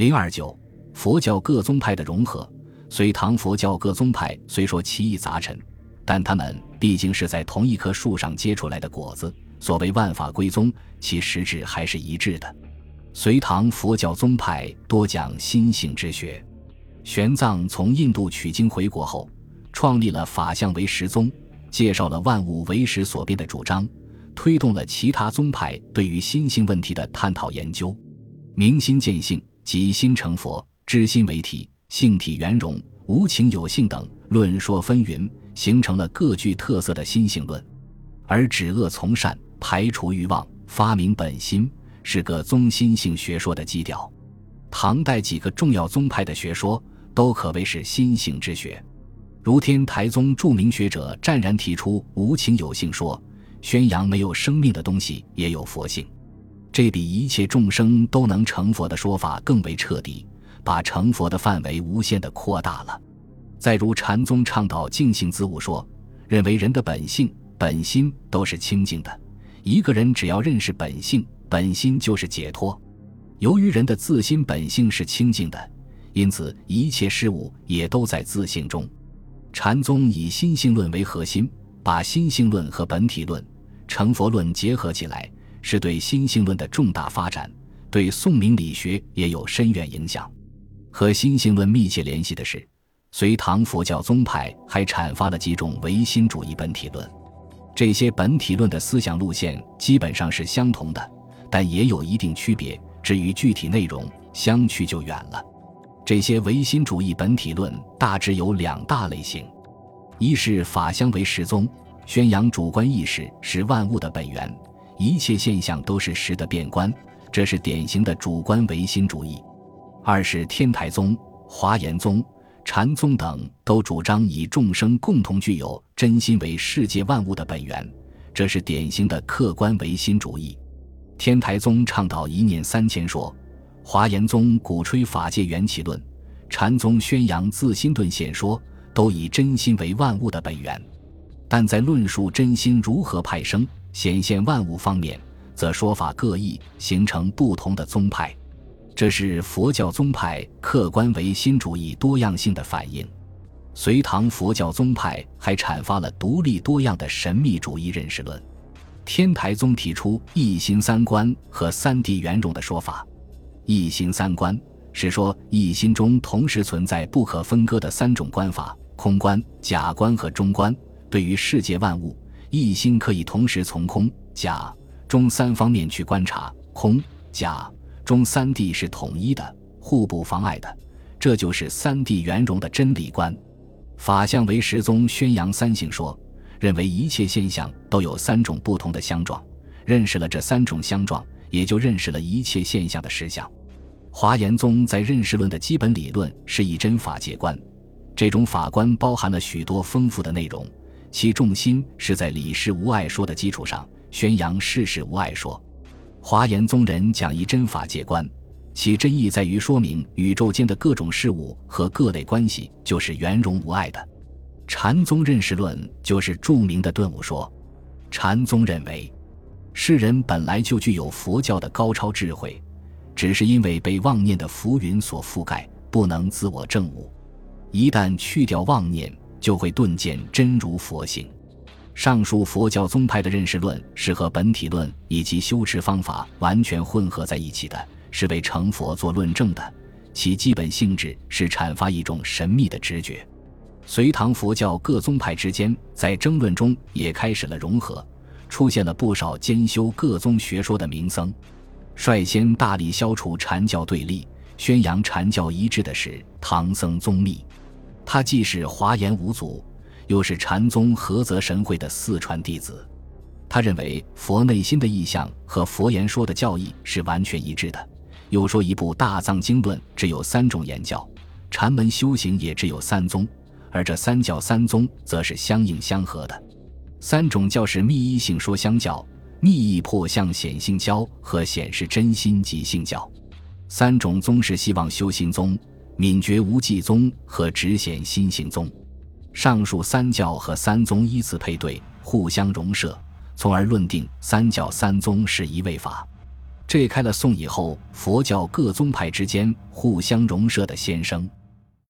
零二九，佛教各宗派的融合。隋唐佛教各宗派虽说奇异杂陈，但他们毕竟是在同一棵树上结出来的果子。所谓万法归宗，其实质还是一致的。隋唐佛教宗派多讲心性之学。玄奘从印度取经回国后，创立了法相唯识宗，介绍了万物唯识所变的主张，推动了其他宗派对于心性问题的探讨研究。明心见性，即心成佛，知心为体，性体圆融，无情有性等论说纷纭，形成了各具特色的心性论。而止恶从善。排除欲望，发明本心，是个宗心性学说的基调。唐代几个重要宗派的学说都可谓是心性之学，如天台宗著名学者湛然提出无情有性说，宣扬没有生命的东西也有佛性，这比一切众生都能成佛的说法更为彻底，把成佛的范围无限的扩大了。再如禅宗倡导净性自悟说，认为人的本性本心都是清净的。一个人只要认识本性本心，就是解脱。由于人的自心本性是清净的，因此一切事物也都在自性中。禅宗以心性论为核心，把心性论和本体论、成佛论结合起来，是对心性论的重大发展，对宋明理学也有深远影响。和心性论密切联系的是，隋唐佛教宗派还阐发了几种唯心主义本体论。这些本体论的思想路线基本上是相同的，但也有一定区别。至于具体内容，相去就远了。这些唯心主义本体论大致有两大类型：一是法相唯识宗，宣扬主观意识是万物的本源，一切现象都是实的变观，这是典型的主观唯心主义；二是天台宗、华严宗。禅宗等都主张以众生共同具有真心为世界万物的本源，这是典型的客观唯心主义。天台宗倡导一念三千说，华严宗鼓吹法界缘起论，禅宗宣扬自心顿现说，都以真心为万物的本源。但在论述真心如何派生显现万物方面，则说法各异，形成不同的宗派。这是佛教宗派客观唯心主义多样性的反映。隋唐佛教宗派还阐发了独立多样的神秘主义认识论。天台宗提出一心三观和三谛圆融的说法。一心三观是说一心中同时存在不可分割的三种观法：空观、假观和中观。对于世界万物，一心可以同时从空、假、中三方面去观察。空、假。中三谛是统一的，互不妨碍的，这就是三谛圆融的真理观。法相唯识宗宣扬三性说，认为一切现象都有三种不同的相状，认识了这三种相状，也就认识了一切现象的实相。华严宗在认识论的基本理论是一真法界观，这种法观包含了许多丰富的内容，其重心是在理事无碍说的基础上宣扬事事无碍说。华严宗人讲一真法界观，其真意在于说明宇宙间的各种事物和各类关系就是圆融无碍的。禅宗认识论就是著名的顿悟说。禅宗认为，世人本来就具有佛教的高超智慧，只是因为被妄念的浮云所覆盖，不能自我证悟。一旦去掉妄念，就会顿见真如佛性。上述佛教宗派的认识论是和本体论以及修持方法完全混合在一起的，是为成佛做论证的。其基本性质是阐发一种神秘的直觉。隋唐佛教各宗派之间在争论中也开始了融合，出现了不少兼修各宗学说的名僧。率先大力消除禅教对立、宣扬禅教一致的是唐僧宗密，他既是华严五祖。又是禅宗菏泽神会的四传弟子，他认为佛内心的意象和佛言说的教义是完全一致的。又说一部大藏经论只有三种言教，禅门修行也只有三宗，而这三教三宗则是相应相合的。三种教是密一性说相教、密意破相显性教和显示真心即性教。三种宗是希望修行宗、泯绝无际宗和直显心行宗。上述三教和三宗依次配对，互相融摄，从而论定三教三宗是一位法。这开了宋以后佛教各宗派之间互相融摄的先声。